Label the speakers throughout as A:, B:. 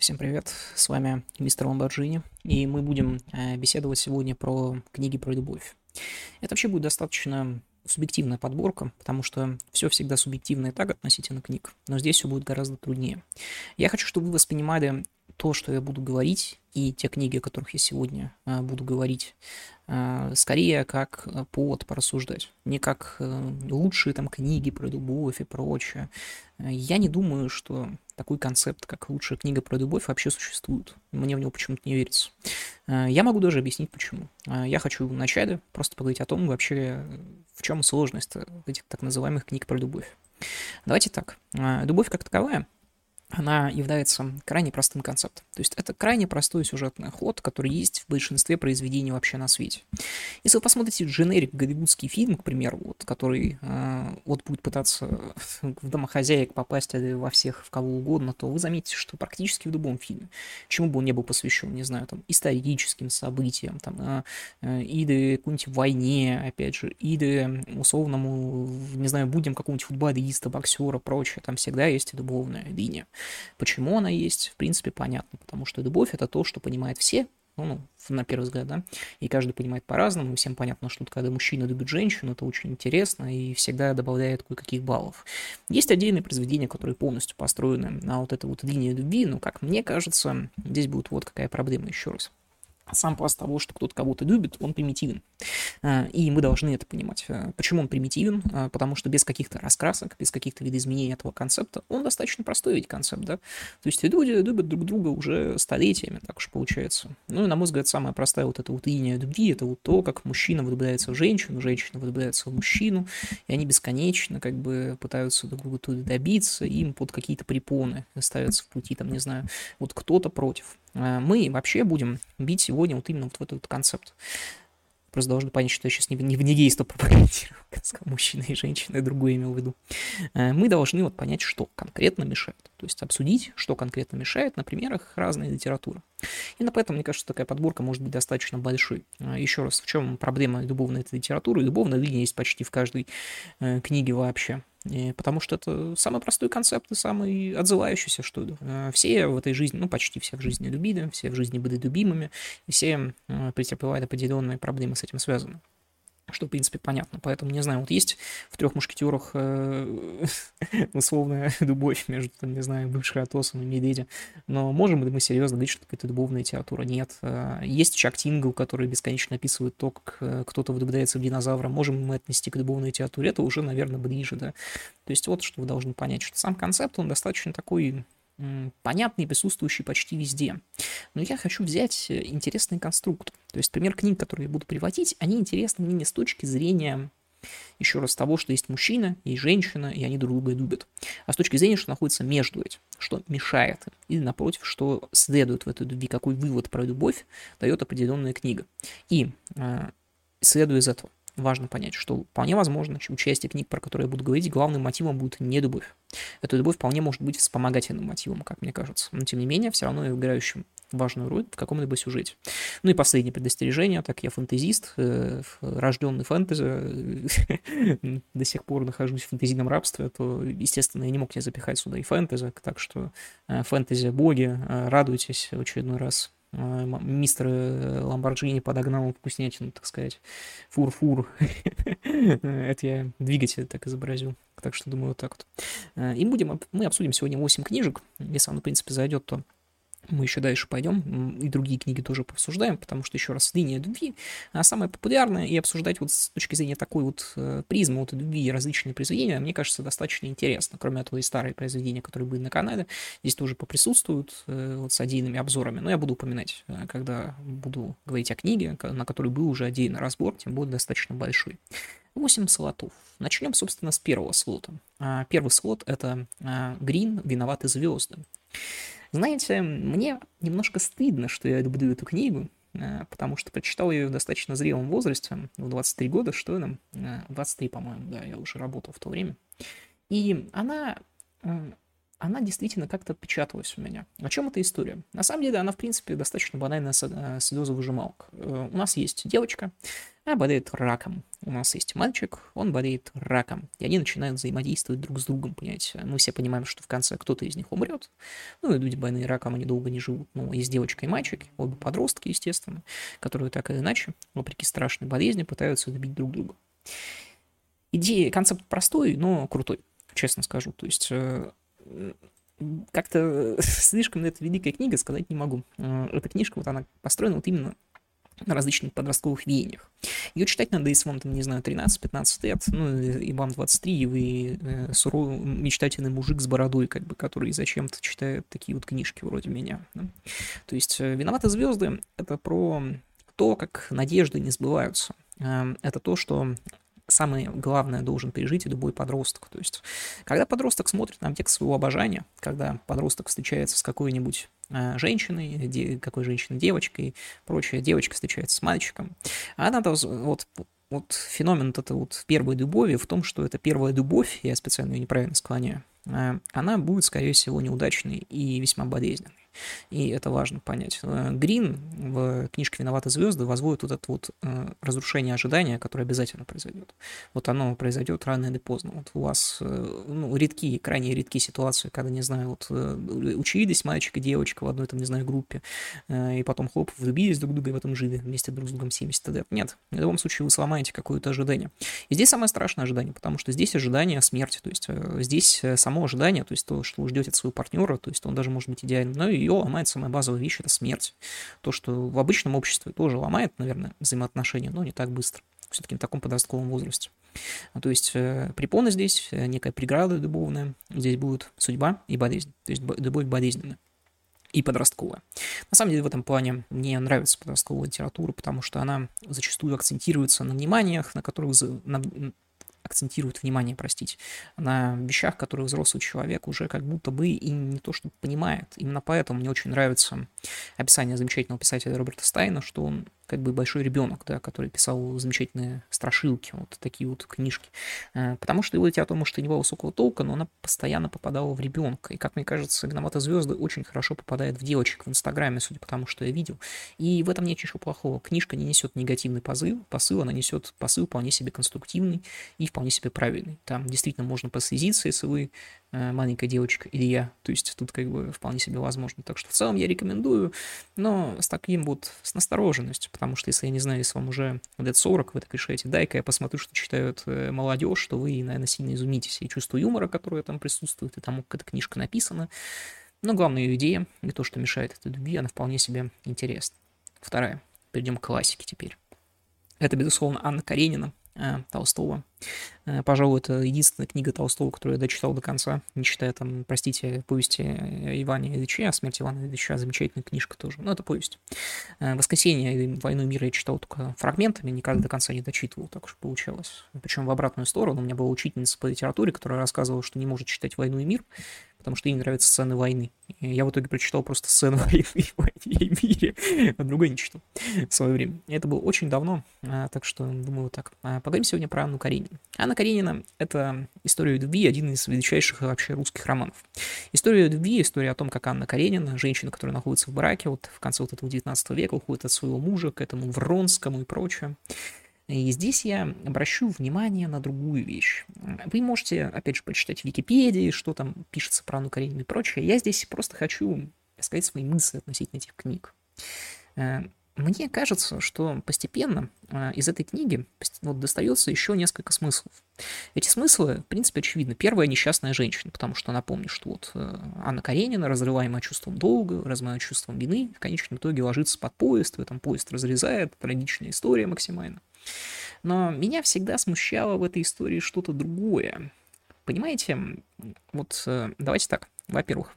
A: Всем привет, с вами мистер Ламборджини, и мы будем э, беседовать сегодня про книги про любовь. Это вообще будет достаточно субъективная подборка, потому что все всегда субъективно и так относительно книг, но здесь все будет гораздо труднее. Я хочу, чтобы вы воспринимали то, что я буду говорить, и те книги, о которых я сегодня э, буду говорить, э, скорее как повод порассуждать, не как лучшие там книги про любовь и прочее. Я не думаю, что такой концепт, как лучшая книга про любовь, вообще существует. Мне в него почему-то не верится. Э, я могу даже объяснить, почему. Э, я хочу вначале просто поговорить о том, вообще, в чем сложность этих так называемых книг про любовь. Давайте так. Э, любовь как таковая – она является крайне простым концептом. То есть это крайне простой сюжетный ход, который есть в большинстве произведений вообще на свете. Если вы посмотрите дженерик голливудский фильм, к примеру, вот, который э, вот будет пытаться в домохозяек попасть во всех, в кого угодно, то вы заметите, что практически в любом фильме, чему бы он не был посвящен, не знаю, там, историческим событиям, там, э, или какой-нибудь войне, опять же, или условному, не знаю, будем какого-нибудь футболиста, боксера, прочее, там всегда есть любовная линия. Почему она есть, в принципе, понятно, потому что любовь – это то, что понимает все, ну, на первый взгляд, да, и каждый понимает по-разному, всем понятно, что когда мужчина любит женщину, это очень интересно и всегда добавляет кое-каких баллов. Есть отдельные произведения, которые полностью построены на вот этой вот линии любви, но, как мне кажется, здесь будет вот какая проблема еще раз сам факт того, что кто-то кого-то любит, он примитивен. А, и мы должны это понимать. А, почему он примитивен? А, потому что без каких-то раскрасок, без каких-то видоизменений этого концепта, он достаточно простой ведь концепт, да? То есть люди любят друг друга уже столетиями, так уж получается. Ну и, на мой взгляд, самая простая вот эта вот линия любви, это вот то, как мужчина влюбляется в женщину, женщина влюбляется в мужчину, и они бесконечно как бы пытаются друг друга туда добиться, им под какие-то препоны ставятся в пути, там, не знаю, вот кто-то против. Мы вообще будем бить его сегодня вот именно вот в этот концепт. Просто должны понять, что я сейчас не, не в негейство пропагандирую, мужчина и женщина, и другое имел в виду. Э, мы должны вот понять, что конкретно мешает. То есть обсудить, что конкретно мешает на примерах разной литературы. Именно поэтому, мне кажется, такая подборка может быть достаточно большой. Э, Еще раз, в чем проблема любовной этой литературы? Любовная линия есть почти в каждой э, книге вообще. И потому что это самый простой концепт и самый отзывающийся, что ли. Э, все в этой жизни, ну, почти все в жизни любили, все в жизни были любимыми, и все э, претерпевают определенные проблемы с этим связаны что, в принципе, понятно. Поэтому, не знаю, вот есть в трех мушкетерах э, условная любовь между, там, не знаю, бывшим Атосом и Медведем, но можем ли мы серьезно говорить, что какая-то любовная литература? Нет. Э, есть Чак Тингл, который бесконечно описывает то, как э, кто-то влюбляется в динозавра. Можем мы отнести к любовной литературе? Это уже, наверное, ближе, да. То есть вот что вы должны понять, что сам концепт, он достаточно такой понятный, присутствующий почти везде. Но я хочу взять э, интересный конструкт. То есть пример книг, которые я буду приводить, они интересны мне не с точки зрения еще раз того, что есть мужчина и женщина, и они друг друга любят, а с точки зрения, что находится между этим, что мешает им, или напротив, что следует в этой любви, какой вывод про любовь дает определенная книга. И э, следуя из этого, важно понять, что вполне возможно, участие книг, про которые я буду говорить, главным мотивом будет не любовь. Эта любовь вполне может быть вспомогательным мотивом, как мне кажется. Но, тем не менее, все равно играющим важную роль в каком-либо сюжете. Ну и последнее предостережение, так я фэнтезист, э, рожденный фэнтези, до сих пор нахожусь в фэнтезийном рабстве, то, естественно, я не мог не запихать сюда и фэнтези, так что э, фэнтези боги, э, радуйтесь очередной раз мистер э, Ламборджини подогнал вкуснятину, так сказать, фур-фур. Это я двигатель так изобразил. Так что думаю, вот так вот. Э, и будем, мы обсудим сегодня 8 книжек. Если он, в принципе, зайдет, то мы еще дальше пойдем и другие книги тоже обсуждаем, потому что, еще раз, линия любви она самая популярная, и обсуждать вот с точки зрения такой вот э, призмы вот любви различные произведения, мне кажется, достаточно интересно. Кроме этого, и старые произведения, которые были на канале, здесь тоже поприсутствуют э, вот с отдельными обзорами, но я буду упоминать, э, когда буду говорить о книге, на которой был уже отдельный разбор, тем более достаточно большой. 8 слотов. Начнем, собственно, с первого слота. А, первый слот — это Грин «Виноваты звезды». Знаете, мне немножко стыдно, что я люблю эту книгу, э, потому что прочитал ее в достаточно зрелом возрасте, в 23 года, что ли, 23, э, по-моему, да, я уже работал в то время. И она э, она действительно как-то отпечаталась у меня. О чем эта история? На самом деле она, в принципе, достаточно банальная э, слезовыжималка. Э, у нас есть девочка, она болеет раком. У нас есть мальчик, он болеет раком. И они начинают взаимодействовать друг с другом, понимаете. Мы все понимаем, что в конце кто-то из них умрет. Ну, и люди больные раком, они долго не живут. Ну, есть девочка и мальчик, оба подростки, естественно, которые так или иначе, вопреки страшной болезни, пытаются добить друг друга. Идея, концепт простой, но крутой, честно скажу. То есть э, как-то слишком это великая книга сказать не могу. Э, эта книжка, вот она построена вот именно на различных подростковых веяниях. Ее читать надо, если вам, там, не знаю, 13-15 лет, ну, и вам 23, и вы э, суровый, мечтательный мужик с бородой, как бы, который зачем-то читает такие вот книжки вроде меня. Да? То есть э, «Виноваты звезды» — это про то, как надежды не сбываются. Э, это то, что самое главное должен пережить любой подросток. То есть, когда подросток смотрит на объект своего обожания, когда подросток встречается с какой-нибудь э, женщиной, де, какой женщиной, девочкой, прочая девочка встречается с мальчиком, она вот вот феномен вот это вот первой любови в том, что это первая любовь, я специально ее неправильно склоняю, э, она будет, скорее всего, неудачной и весьма болезненной. И это важно понять. Э, Грин в книжке «Виноваты звезды» возводит вот это вот э, разрушение ожидания, которое обязательно произойдет. Вот оно произойдет рано или поздно. Вот у вас э, ну, редкие, крайне редкие ситуации, когда, не знаю, вот учились мальчик и девочка в одной, там, не знаю, группе, и потом, хлоп, влюбились друг друга и в этом жили вместе друг с другом 70 лет. Нет, в любом случае вы сломаете какое-то ожидание. И здесь самое страшное ожидание, потому что здесь ожидание смерти, то есть здесь само ожидание, то есть то, что вы ждете от своего партнера, то есть он даже может быть идеальным, но ее ломает самая базовая вещь – это смерть. То, что в обычном обществе тоже ломает, наверное, взаимоотношения, но не так быстро. Все-таки в таком подростковом возрасте. То есть э, препона здесь, э, некая преграда любовная, здесь будет судьба и болезнь. То есть любовь болезненная и подростковая. На самом деле в этом плане мне нравится подростковая литература, потому что она зачастую акцентируется на вниманиях, на которых на, акцентирует внимание, простите, на вещах, которые взрослый человек уже как будто бы и не то что понимает. Именно поэтому мне очень нравится описание замечательного писателя Роберта Стайна, что он как бы большой ребенок, да, который писал замечательные страшилки, вот такие вот книжки. Э, потому что его литература, может, и не была высокого толка, но она постоянно попадала в ребенка. И, как мне кажется, «Виноваты звезды» очень хорошо попадает в девочек в Инстаграме, судя по тому, что я видел. И в этом нет ничего плохого. Книжка не несет негативный посыл, посыл, она несет посыл вполне себе конструктивный и вполне себе правильный. Там действительно можно послезиться, если вы маленькая девочка или я. То есть тут как бы вполне себе возможно. Так что в целом я рекомендую, но с таким вот, с настороженностью, потому что если я не знаю, если вам уже лет 40, вы так решаете, дай-ка я посмотрю, что читают э, молодежь, что вы, наверное, сильно изумитесь. И чувство юмора, которое там присутствует, и тому, как эта книжка написана. Но главная ее идея, и то, что мешает этой любви, она вполне себе интересна. Вторая. Перейдем к классике теперь. Это, безусловно, Анна Каренина, э, Толстого. Э, пожалуй, это единственная книга Толстого, которую я дочитал до конца, не считая там, простите, повести Ивана Ильича, о смерти Ивана Ильича, замечательная книжка тоже, но это повесть. Э, «Воскресенье» «Войну и мир» я читал только фрагментами, никогда до конца не дочитывал, так уж получалось. Причем в обратную сторону, у меня была учительница по литературе, которая рассказывала, что не может читать «Войну и мир», потому что ей нравятся сцены войны. Я в итоге прочитал просто сцену войны, и мире, а другой не читал в свое время. Это было очень давно, а, так что думаю вот так. А, поговорим сегодня про Анну Каренину. Анна Каренина — это история любви, один из величайших вообще русских романов. История любви, история о том, как Анна Каренина, женщина, которая находится в браке, вот в конце вот этого 19 века, уходит от своего мужа к этому Вронскому и прочее. И здесь я обращу внимание на другую вещь. Вы можете, опять же, почитать в Википедии, что там пишется про Анну Каренину и прочее. Я здесь просто хочу сказать свои мысли относительно этих книг. Э, мне кажется, что постепенно э, из этой книги вот, достается еще несколько смыслов. Эти смыслы, в принципе, очевидны. Первая – несчастная женщина, потому что, напомню, что вот э, Анна Каренина, разрываемая чувством долга, разрываемая чувством вины, в конечном итоге ложится под поезд, в этом поезд разрезает, трагичная история максимально. Но меня всегда смущало в этой истории что-то другое. Понимаете, вот э, давайте так. Во-первых,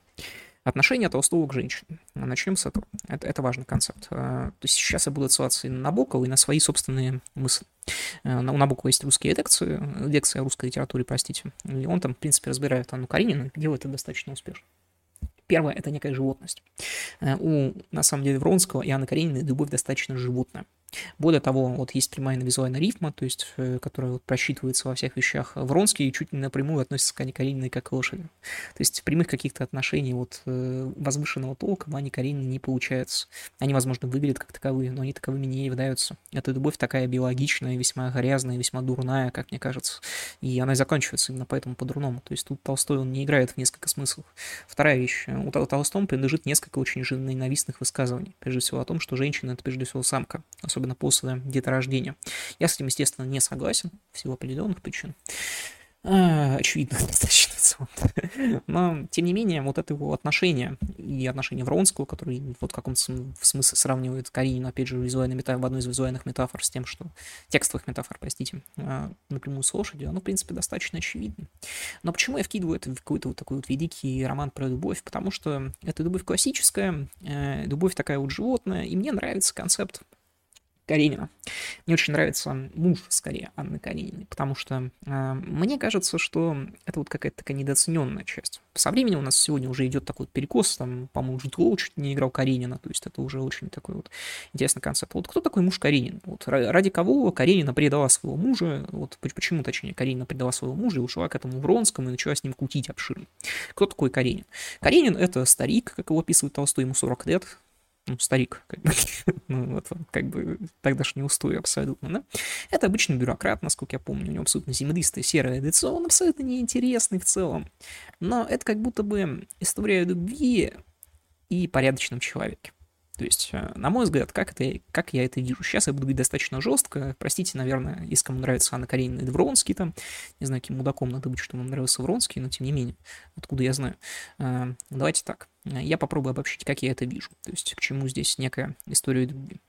A: Отношение Толстого к женщине. Начнем с этого. Это, это важный концепт. Э, то есть сейчас я буду отсылаться и на Набокова, и на свои собственные мысли. Э, у Набокова есть русские лекции, лекции о русской литературе, простите. И он там, в принципе, разбирает Анну Каренину, делает это достаточно успешно. Первое – это некая животность. У, на самом деле, Вронского и Анны Карениной любовь достаточно животная. Более того, вот есть прямая визуальная рифма, то есть, э, которая вот просчитывается во всех вещах. Вронский чуть не напрямую относится к Ане Карениной как к лошади. То есть прямых каких-то отношений вот э, возвышенного толка в Ане Карениной не получается. Они, возможно, выглядят как таковые, но они таковыми не являются. Эта любовь такая биологичная, весьма грязная, весьма дурная, как мне кажется. И она и заканчивается именно поэтому по-дурному. То есть тут Толстой, он не играет в несколько смыслов. Вторая вещь. У Толстому принадлежит ненавистных высказываний. Прежде всего о том, что женщина — это прежде всего самка, особенно после деторождения. Я с этим, естественно, не согласен, в силу определенных причин. А, очевидно, достаточно. Но, тем не менее, вот это его отношение и отношение Вронского, который вот в каком-то смысле сравнивает Каренину, опять же, визуальной метафор, в одной из визуальных метафор с тем, что текстовых метафор, простите, а, напрямую с лошадью, оно, в принципе, достаточно очевидно. Но почему я вкидываю это в какой-то вот такой вот великий роман про любовь? Потому что это любовь классическая, э, любовь такая вот животная, и мне нравится концепт Каренина. Мне очень нравится муж, скорее, Анны Карениной, потому что э, мне кажется, что это вот какая-то такая недооцененная часть. Со временем у нас сегодня уже идет такой перекос, там, по-моему, Житлоу чуть не играл Каренина, то есть это уже очень такой вот интересный концепт. Вот кто такой муж Каренин? Вот ради кого Каренина предала своего мужа, вот почему, точнее, Каренина предала своего мужа и ушла к этому Вронскому и начала с ним кутить обширно. Кто такой Каренин? Каренин — это старик, как его описывает Толстой, ему 40 лет, ну, старик, как бы, ну, вот, как бы, тогда ж не устой абсолютно, да? Это обычный бюрократ, насколько я помню, у него абсолютно землистое серое лицо, он абсолютно неинтересный в целом, но это как будто бы история любви и порядочном человеке. То есть, э, на мой взгляд, как, это, как я это вижу? Сейчас я буду говорить достаточно жестко. Простите, наверное, если кому нравится Анна Каренина и Вронский, там, не знаю, каким мудаком надо быть, что вам нравился Вронский, но тем не менее, откуда я знаю. Э, давайте так. Я попробую обобщить, как я это вижу. То есть, к чему здесь некая история любви.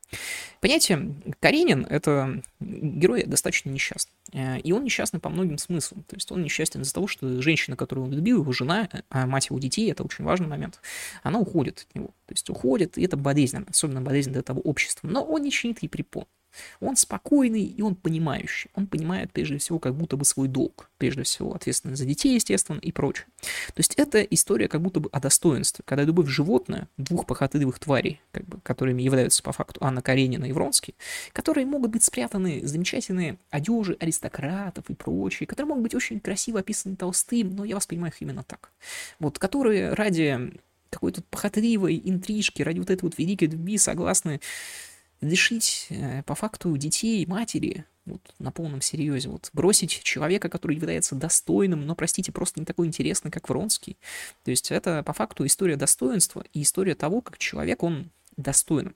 A: Понятие Каренин — это герой достаточно несчастный. Э, и он несчастный по многим смыслам. То есть он несчастен из-за того, что женщина, которую он любил, его жена, а мать его детей, это очень важный момент, она уходит от него. То есть уходит, и это болезненно, особенно болезненно для того общества. Но он не чинит ей препон. Он спокойный и он понимающий. Он понимает, прежде всего, как будто бы свой долг. Прежде всего, ответственность за детей, естественно, и прочее. То есть это история как будто бы о достоинстве. Когда любовь животное, двух похотливых тварей, как бы, которыми являются по факту Анна Каренина и Вронский, которые могут быть спрятаны замечательные одежи аристократов и прочие, которые могут быть очень красиво описаны Толстым, но я воспринимаю их именно так. Вот, которые ради какой-то похотливой интрижки, ради вот этой вот великой любви согласны лишить э, по факту детей, матери, вот, на полном серьезе, вот, бросить человека, который является достойным, но, простите, просто не такой интересный, как Вронский. То есть это по факту история достоинства и история того, как человек, он достойным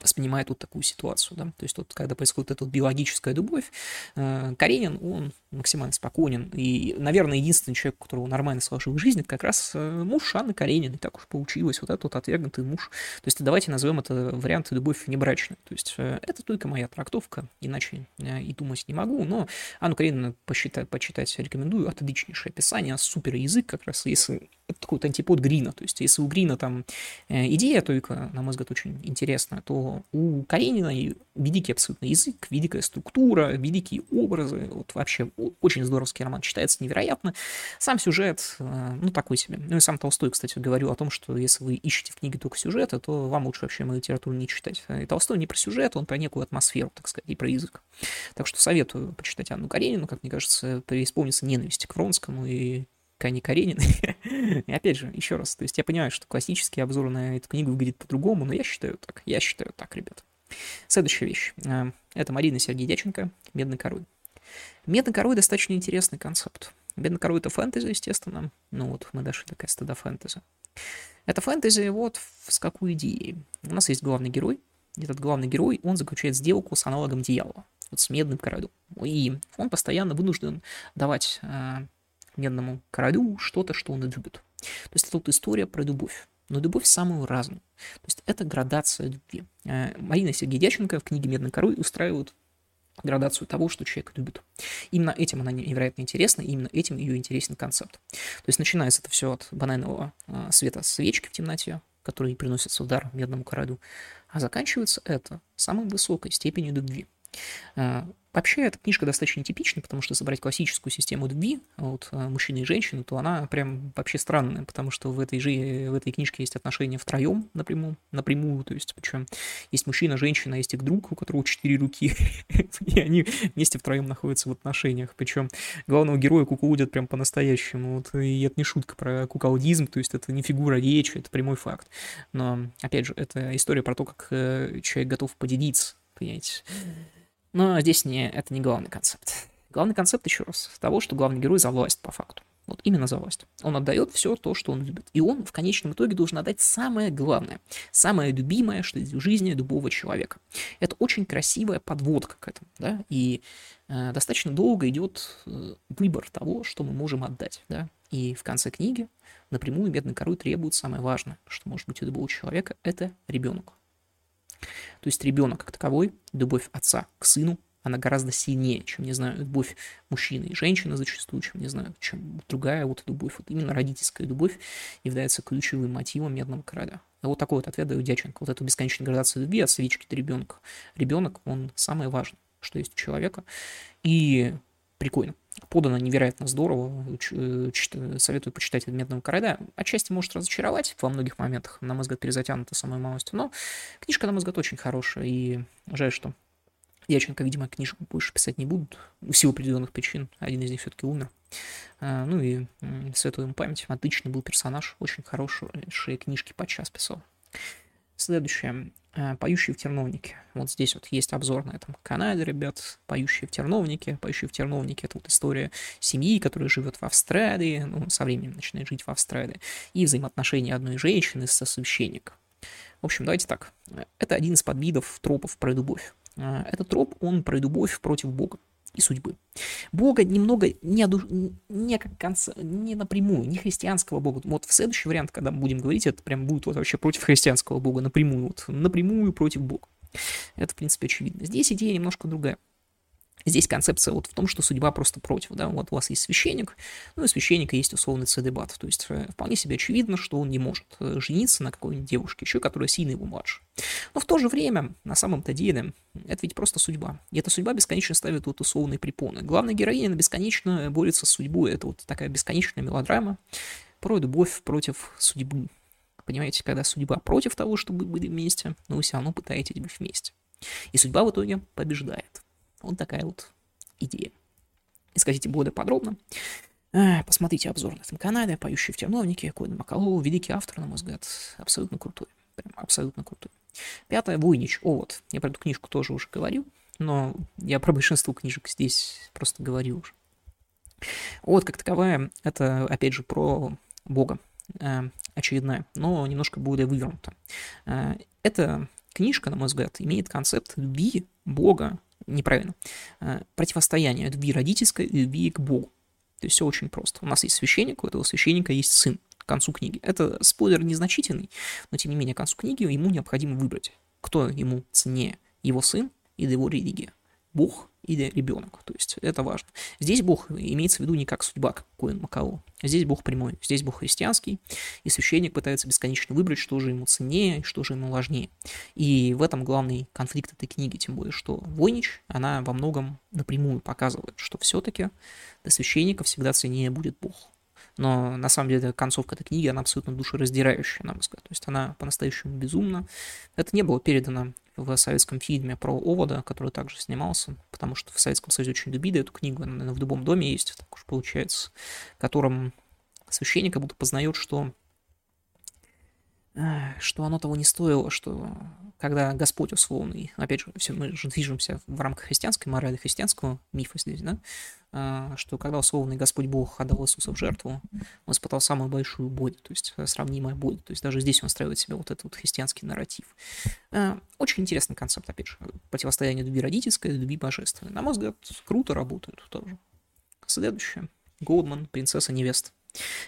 A: воспринимает вот такую ситуацию, да, то есть вот когда происходит эта вот биологическая любовь, э, Каренин, он максимально спокоен, и, наверное, единственный человек, у которого нормально сложилась жизнь, это как раз э, муж Анны Карениной, так уж получилось, вот этот вот отвергнутый муж, то есть давайте назовем это вариант любовь внебрачной, то есть э, это только моя трактовка, иначе и думать не могу, но Анну Каренину посчитать, почитать. Рекомендую, отличнейшее описание, супер язык как раз, если это такой вот антипод Грина, то есть если у Грина там идея только, на мой взгляд, очень интересная, то у Каренина великий абсолютно язык, великая структура, великие образы. Вот вообще очень здоровский роман, читается невероятно. Сам сюжет, э, ну, такой себе. Ну и сам Толстой, кстати, говорил о том, что если вы ищете в книге только сюжета, то вам лучше вообще мою литературу не читать. И Толстой не про сюжет, он про некую атмосферу, так сказать, и про язык. Так что советую почитать Анну Каренину, как мне кажется, преисполнится ненависти к Вронскому и Кани Каренин. и опять же, еще раз, то есть я понимаю, что классический обзор на эту книгу выглядит по-другому, но я считаю так, я считаю так, ребят. Следующая вещь. Э, это Марина Сергей Дяченко, «Медный король». «Медный король» достаточно интересный концепт. «Медный король» — это фэнтези, естественно. Ну вот, мы дошли до каста до фэнтези. Это фэнтези вот с какой идеей. У нас есть главный герой. Этот главный герой, он заключает сделку с аналогом дьявола, вот с медным королем. И он постоянно вынужден давать э, медному королю что-то, что он любит. То есть это вот история про любовь. Но любовь самую разную. То есть это градация любви. Э, Марина Сергея в книге «Медный король» устраивает градацию того, что человек любит. Именно этим она невероятно интересна, именно этим ее интересен концепт. То есть начинается это все от банального э, света свечки в темноте, который приносится в дар медному королю, а заканчивается это самой высокой степенью любви. Э, Вообще, эта книжка достаточно типична, потому что собрать классическую систему любви от э, мужчины и женщины, то она прям вообще странная, потому что в этой же в этой книжке есть отношения втроем напрямую, напрямую, то есть причем есть мужчина, женщина, есть их друг, у которого четыре руки, и они вместе втроем находятся в отношениях, причем главного героя куколдят прям по-настоящему, вот, и это не шутка про куколдизм, то есть это не фигура речи, это прямой факт, но, опять же, это история про то, как э, человек готов поделиться, понимаете, но здесь не, это не главный концепт. Главный концепт, еще раз, того, что главный герой за власть по факту. Вот именно за власть. Он отдает все то, что он любит. И он в конечном итоге должен отдать самое главное, самое любимое, что есть в жизни любого человека. Это очень красивая подводка к этому. Да? И э, достаточно долго идет э, выбор того, что мы можем отдать. Да? И в конце книги напрямую бедный король требует самое важное, что может быть у любого человека, это ребенок. То есть ребенок как таковой, любовь отца к сыну, она гораздо сильнее, чем, не знаю, любовь мужчины и женщины зачастую, чем, не знаю, чем другая вот любовь. Вот именно родительская любовь является ключевым мотивом Медного Короля. А вот такой вот ответ даю Дяченко. Вот эту бесконечную градацию любви от свечки до ребенка. Ребенок, он самое важное, что есть у человека. И прикольно подано невероятно здорово. Э, советую почитать «Медного короля». Отчасти может разочаровать во многих моментах, на мой взгляд, перезатянута самой малостью, но книжка, на мой взгляд, очень хорошая, и жаль, что Дьяченко, видимо, книжку больше писать не будут, в силу определенных причин. Один из них все-таки умер. А, ну и светлую ему память. Отличный был персонаж, очень хорошие книжки подчас писал. Следующее. Э, «Поющие в терновнике». Вот здесь вот есть обзор на этом канале, ребят. «Поющие в терновнике». «Поющие в терновнике» — это вот история семьи, которая живет в Австралии, ну, со временем начинает жить в Австралии, и взаимоотношения одной женщины со священником. В общем, давайте так. Это один из подвидов тропов про любовь. Э, этот троп, он про любовь против Бога и судьбы. Бога немного не, оду... не как конца, не напрямую, не христианского Бога. Вот в следующий вариант, когда будем говорить, это прям будет вот вообще против христианского Бога, напрямую, вот напрямую против Бога. Это, в принципе, очевидно. Здесь идея немножко другая. Здесь концепция вот в том, что судьба просто против, да, вот у вас есть священник, ну и священника есть условный цедебат, то есть э, вполне себе очевидно, что он не может э, жениться на какой-нибудь девушке, еще которая сильно его младше. Но в то же время, на самом-то деле, это ведь просто судьба. И эта судьба бесконечно ставит вот условные препоны. Главная героиня бесконечно борется с судьбой, это вот такая бесконечная мелодрама про любовь против судьбы. Понимаете, когда судьба против того, чтобы были вместе, но вы все равно пытаетесь быть вместе. И судьба в итоге побеждает. Вот такая вот идея. Если хотите более подробно, э, посмотрите обзор на этом канале «Поющий в терновнике», Коэн Макалоу, великий автор, на мой взгляд, абсолютно крутой. Прям абсолютно крутой. Пятое, Войнич, о вот, я про эту книжку тоже уже говорил, но я про большинство книжек здесь просто говорил уже. Вот, как таковая, это, опять же, про Бога, э, очередная, но немножко более вывернута. Э, эта книжка, на мой взгляд, имеет концепт любви Бога неправильно, э, противостояние любви родительской и любви к Богу. То есть все очень просто. У нас есть священник, у этого священника есть сын к концу книги. Это спойлер незначительный, но тем не менее к концу книги ему необходимо выбрать, кто ему ценнее, его сын или его религия. Бог или ребенок. То есть это важно. Здесь Бог имеется в виду не как судьба, как Коин Макао. Здесь Бог прямой, здесь Бог христианский, и священник пытается бесконечно выбрать, что же ему ценнее, что же ему важнее. И в этом главный конфликт этой книги, тем более, что Войнич, она во многом напрямую показывает, что все-таки для священника всегда ценнее будет Бог. Но на самом деле концовка этой книги, она абсолютно душераздирающая, на мой взгляд. То есть она по-настоящему безумна. Это не было передано в советском фильме про Овода, который также снимался, потому что в Советском Союзе очень любили эту книгу, она, наверное, в любом доме есть, так уж получается, в котором священник как будто познает, что что оно того не стоило, что когда Господь условный, опять же, все мы же движемся в рамках христианской морали, христианского мифа здесь, да, а, что когда условный Господь Бог отдал Иисуса в жертву, он испытал самую большую боль, то есть э, сравнимая боль, то есть даже здесь он строит себе вот этот вот христианский нарратив. А, очень интересный концепт, опять же, противостояние любви родительской и любви божественной. На мой взгляд, круто работает тоже. Следующее. Голдман, принцесса невеста.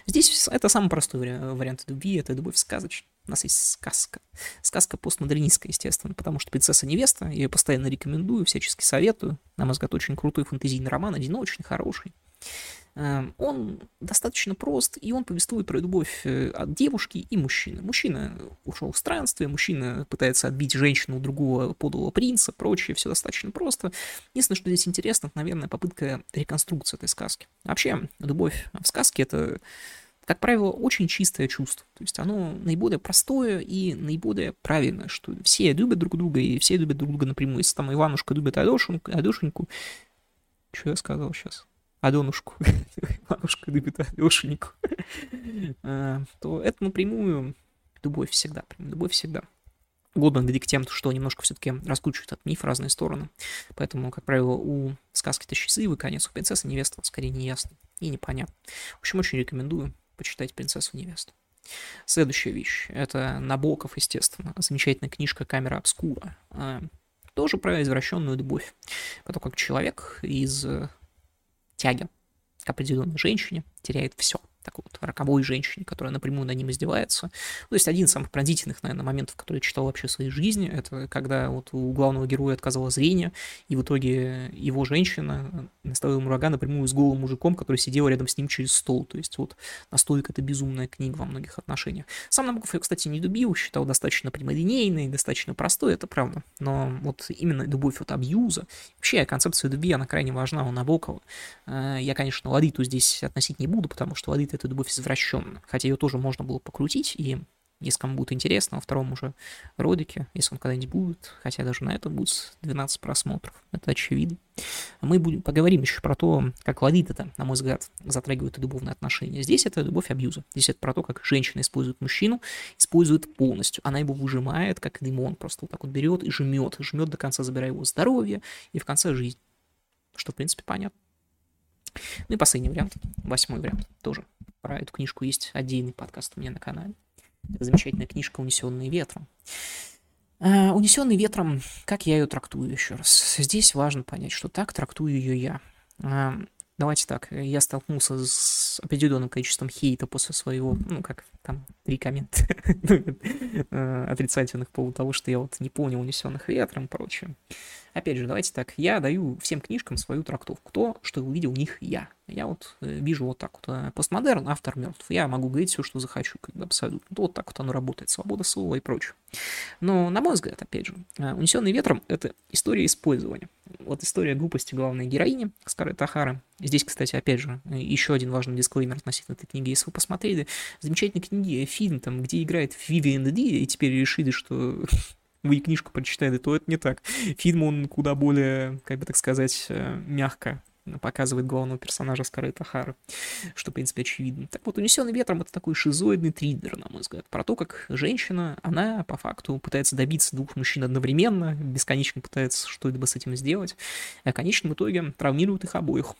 A: Здесь это самый простой вариант любви, это любовь сказочная. У нас есть сказка. Сказка постмодернистская, естественно, потому что «Принцесса невеста», я ее постоянно рекомендую, всячески советую. На мой взгляд, очень крутой фэнтезийный роман, одиночный, хороший. Эм, он достаточно прост, и он повествует про любовь э, от девушки и мужчины. Мужчина ушел в странствие, мужчина пытается отбить женщину у другого подлого принца, прочее, все достаточно просто. Единственное, что здесь интересно, это, наверное, попытка реконструкции этой сказки. Вообще, любовь в сказке — это как правило, очень чистое чувство. То есть оно наиболее простое и наиболее правильное, что все любят друг друга, и все любят друг друга напрямую. Если там Иванушка любит Алешеньку, Алешеньку, что я сказал сейчас? Аленушку, Иванушка любит Алешеньку, а, то это напрямую любовь всегда, любовь всегда. Угодно к тем, что немножко все-таки раскручивает этот миф в разные стороны. Поэтому, как правило, у сказки-то счастливый конец, у принцессы невеста скорее не ясно и непонятно. В общем, очень рекомендую почитать «Принцессу невесту». Следующая вещь. Это Набоков, естественно. Замечательная книжка «Камера обскура». А, тоже про извращенную любовь. Про то, как человек из тяги к определенной женщине теряет все – такой вот роковой женщине, которая напрямую над ним издевается. То есть один из самых пронзительных, наверное, моментов, который я читал вообще в своей жизни, это когда вот у главного героя отказало зрение, и в итоге его женщина наставила ему рога напрямую с голым мужиком, который сидел рядом с ним через стол. То есть вот настолько это безумная книга во многих отношениях. Сам Набоков я, кстати, не любил, считал достаточно прямолинейной, достаточно простой, это правда. Но вот именно любовь от абьюза, вообще концепция любви, она крайне важна у Набокова. Э, я, конечно, Ладиту здесь относить не буду, потому что Ладит эта любовь извращенна. Хотя ее тоже можно было покрутить, и если кому будет интересно, во втором уже ролике, если он когда-нибудь будет, хотя даже на этом будет 12 просмотров, это очевидно. Мы будем, поговорим еще про то, как Лолит это, на мой взгляд, затрагивает любовные отношения. Здесь это любовь абьюза. Здесь это про то, как женщина использует мужчину, использует полностью. Она его выжимает, как лимон, просто вот так вот берет и жмет, жмет до конца, забирая его здоровье и в конце жизнь. Что, в принципе, понятно. Ну и последний вариант, восьмой вариант, тоже про эту книжку есть отдельный подкаст у меня на канале. Это замечательная книжка «Унесенные ветром». Uh, «Унесенный ветром», как я ее трактую еще раз? Здесь важно понять, что так трактую ее я. Uh, давайте так, я столкнулся с определенным количеством хейта после своего, ну, как там, три коммента ну, отрицательных по поводу того, что я вот не понял «Унесенных ветром» и прочее. Опять же, давайте так, я даю всем книжкам свою трактовку, то, что увидел в них я. Я вот э, вижу вот так вот. Э, постмодерн, автор мертв. Я могу говорить все, что захочу, бы абсолютно. Вот так вот оно работает. Свобода слова и прочее. Но, на мой взгляд, опять же, э, «Унесенный ветром» — это история использования. Вот история глупости главной героини Скарлетт Ахара. Здесь, кстати, опять же, еще один важный дисклеймер относительно этой книги. Если вы посмотрели замечательные книги, фильм, там, где играет Вивиан Ди, и теперь решили, что вы книжку прочитали, то это не так. Фильм, он куда более, как бы так сказать, э, мягко показывает главного персонажа Скарлетта Хара, что, в принципе, очевидно. Так вот, «Унесенный ветром» — это такой шизоидный триллер, на мой взгляд, про то, как женщина, она, по факту, пытается добиться двух мужчин одновременно, бесконечно пытается что-либо с этим сделать, а в конечном итоге травмирует их обоих.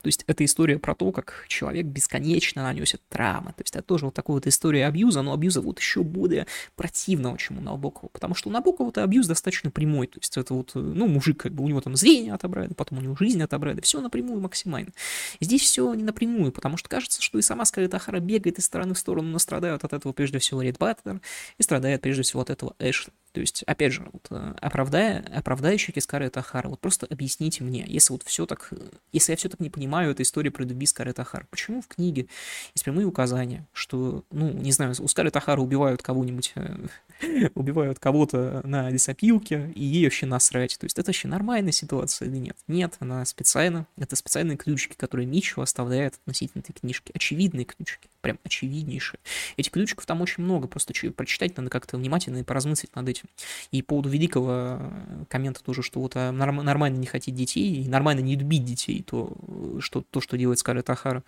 A: То есть это история про то, как человек бесконечно наносит травмы. То есть это тоже вот такая вот история абьюза, но абьюза вот еще более противного, чем у Набокова. Потому что у Набокова это абьюз достаточно прямой. То есть это вот, ну, мужик, как бы у него там зрение отобрали, потом у него жизнь отобрали. Все напрямую максимально. Здесь все не напрямую, потому что кажется, что и сама Скарлетт Ахара бегает из стороны в сторону, но страдают от этого прежде всего Ред Баттер и страдает прежде всего от этого Эшли. То есть, опять же, вот, э, оправдая, оправдающий Скарлетт Ахара, вот просто объясните мне, если вот все так, если я все так не понимаю, это история про любви Скарлетт Ахара, почему в книге есть прямые указания, что, ну, не знаю, у Скарлетт Ахара убивают кого-нибудь э, убивают кого-то на лесопилке, и ей вообще насрать. То есть это вообще нормальная ситуация или нет? Нет, она специально, это специальные ключики, которые Митчелл оставляет относительно этой книжки. Очевидные ключики, прям очевиднейшие. Этих ключиков там очень много, просто прочитать надо как-то внимательно и поразмыслить над этим. И по поводу великого э, коммента тоже, что вот а, нормально не хотеть детей, и нормально не любить детей, то, что, то, что делает Скарлетт Ахара,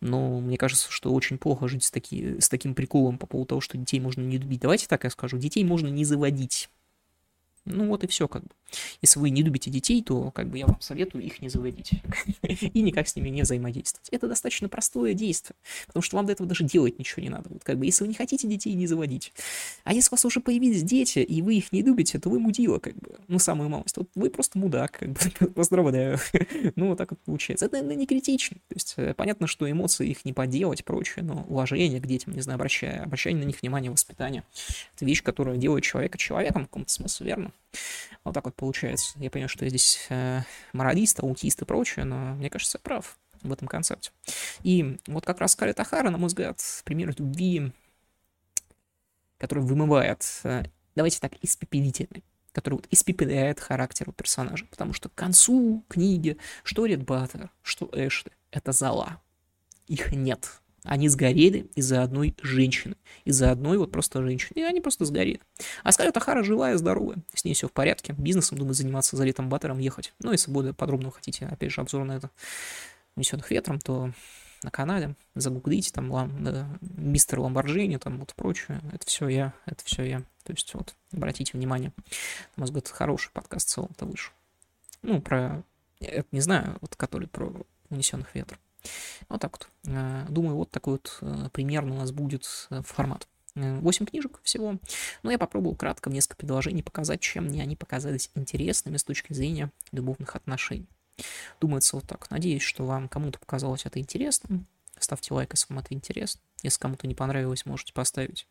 A: но мне кажется, что очень плохо жить с, таки, с таким приколом по поводу того, что детей можно не любить. Давайте так я скажу, детей можно не заводить. Ну вот и все как бы. Если вы не любите детей, то как бы я вам советую их не заводить и никак с ними не взаимодействовать. Это достаточно простое действие, потому что вам до этого даже делать ничего не надо. Вот как бы если вы не хотите детей, не заводить. А если у вас уже появились дети, и вы их не любите, то вы мудила, как бы. Ну, самую малость. Вот вы просто мудак, как бы. Поздравляю. ну, вот так вот получается. Это, это не критично. То есть, э, понятно, что эмоции их не поделать, прочее, но уважение к детям, не знаю, обращая, обращение на них внимание, воспитание. Это вещь, которая делает человека человеком в каком-то смысле, верно? Вот так вот получается. Я понимаю, что я здесь э, моралист, аутист и прочее, но мне кажется, я прав. в этом концепте. И вот как раз Скарлетт Ахара, на мой взгляд, пример любви, который вымывает, э, давайте так, испепелительный который вот испепеляет характер у персонажа. Потому что к концу книги что Ред Баттер, что Эшли — это зала. Их нет. Они сгорели из-за одной женщины. Из-за одной вот просто женщины. И они просто сгорели. А Скарлетт Ахара живая, здоровая. С ней все в порядке. Бизнесом, думаю, заниматься за летом Баттером ехать. Ну, если более подробно хотите, опять же, обзор на это унесенных ветром, то на канале, загуглите, там, лам, да, мистер Ламборджини, там, вот прочее, это все я, это все я. То есть, вот, обратите внимание, на мой взгляд, хороший подкаст целом-то вышел. Ну, про, это не знаю, вот, который про унесенных ветром. Вот так вот. Э, думаю, вот такой вот э, примерно у нас будет э, формат. 8 книжек всего. Но я попробовал кратко в несколько предложений показать, чем мне они показались интересными с точки зрения любовных отношений. Думается вот так. Надеюсь, что вам кому-то показалось это интересным. Ставьте лайк, если вам это интересно. Если кому-то не понравилось, можете поставить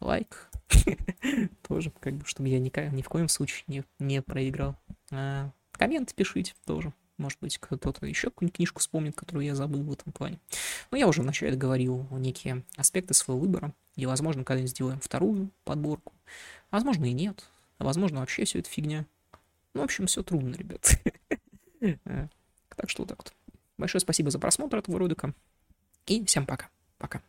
A: лайк. Тоже, как бы, чтобы я ни, в коем случае не, проиграл. Комменты пишите тоже. Может быть, кто-то еще какую-нибудь книжку вспомнит, которую я забыл в этом плане. Но я уже вначале говорил некие аспекты своего выбора. И, возможно, когда-нибудь сделаем вторую подборку. Возможно, и нет. А возможно, вообще все это фигня. Ну, в общем, все трудно, ребят. Так что вот так вот. Большое спасибо за просмотр этого ролика. И всем пока. Пока.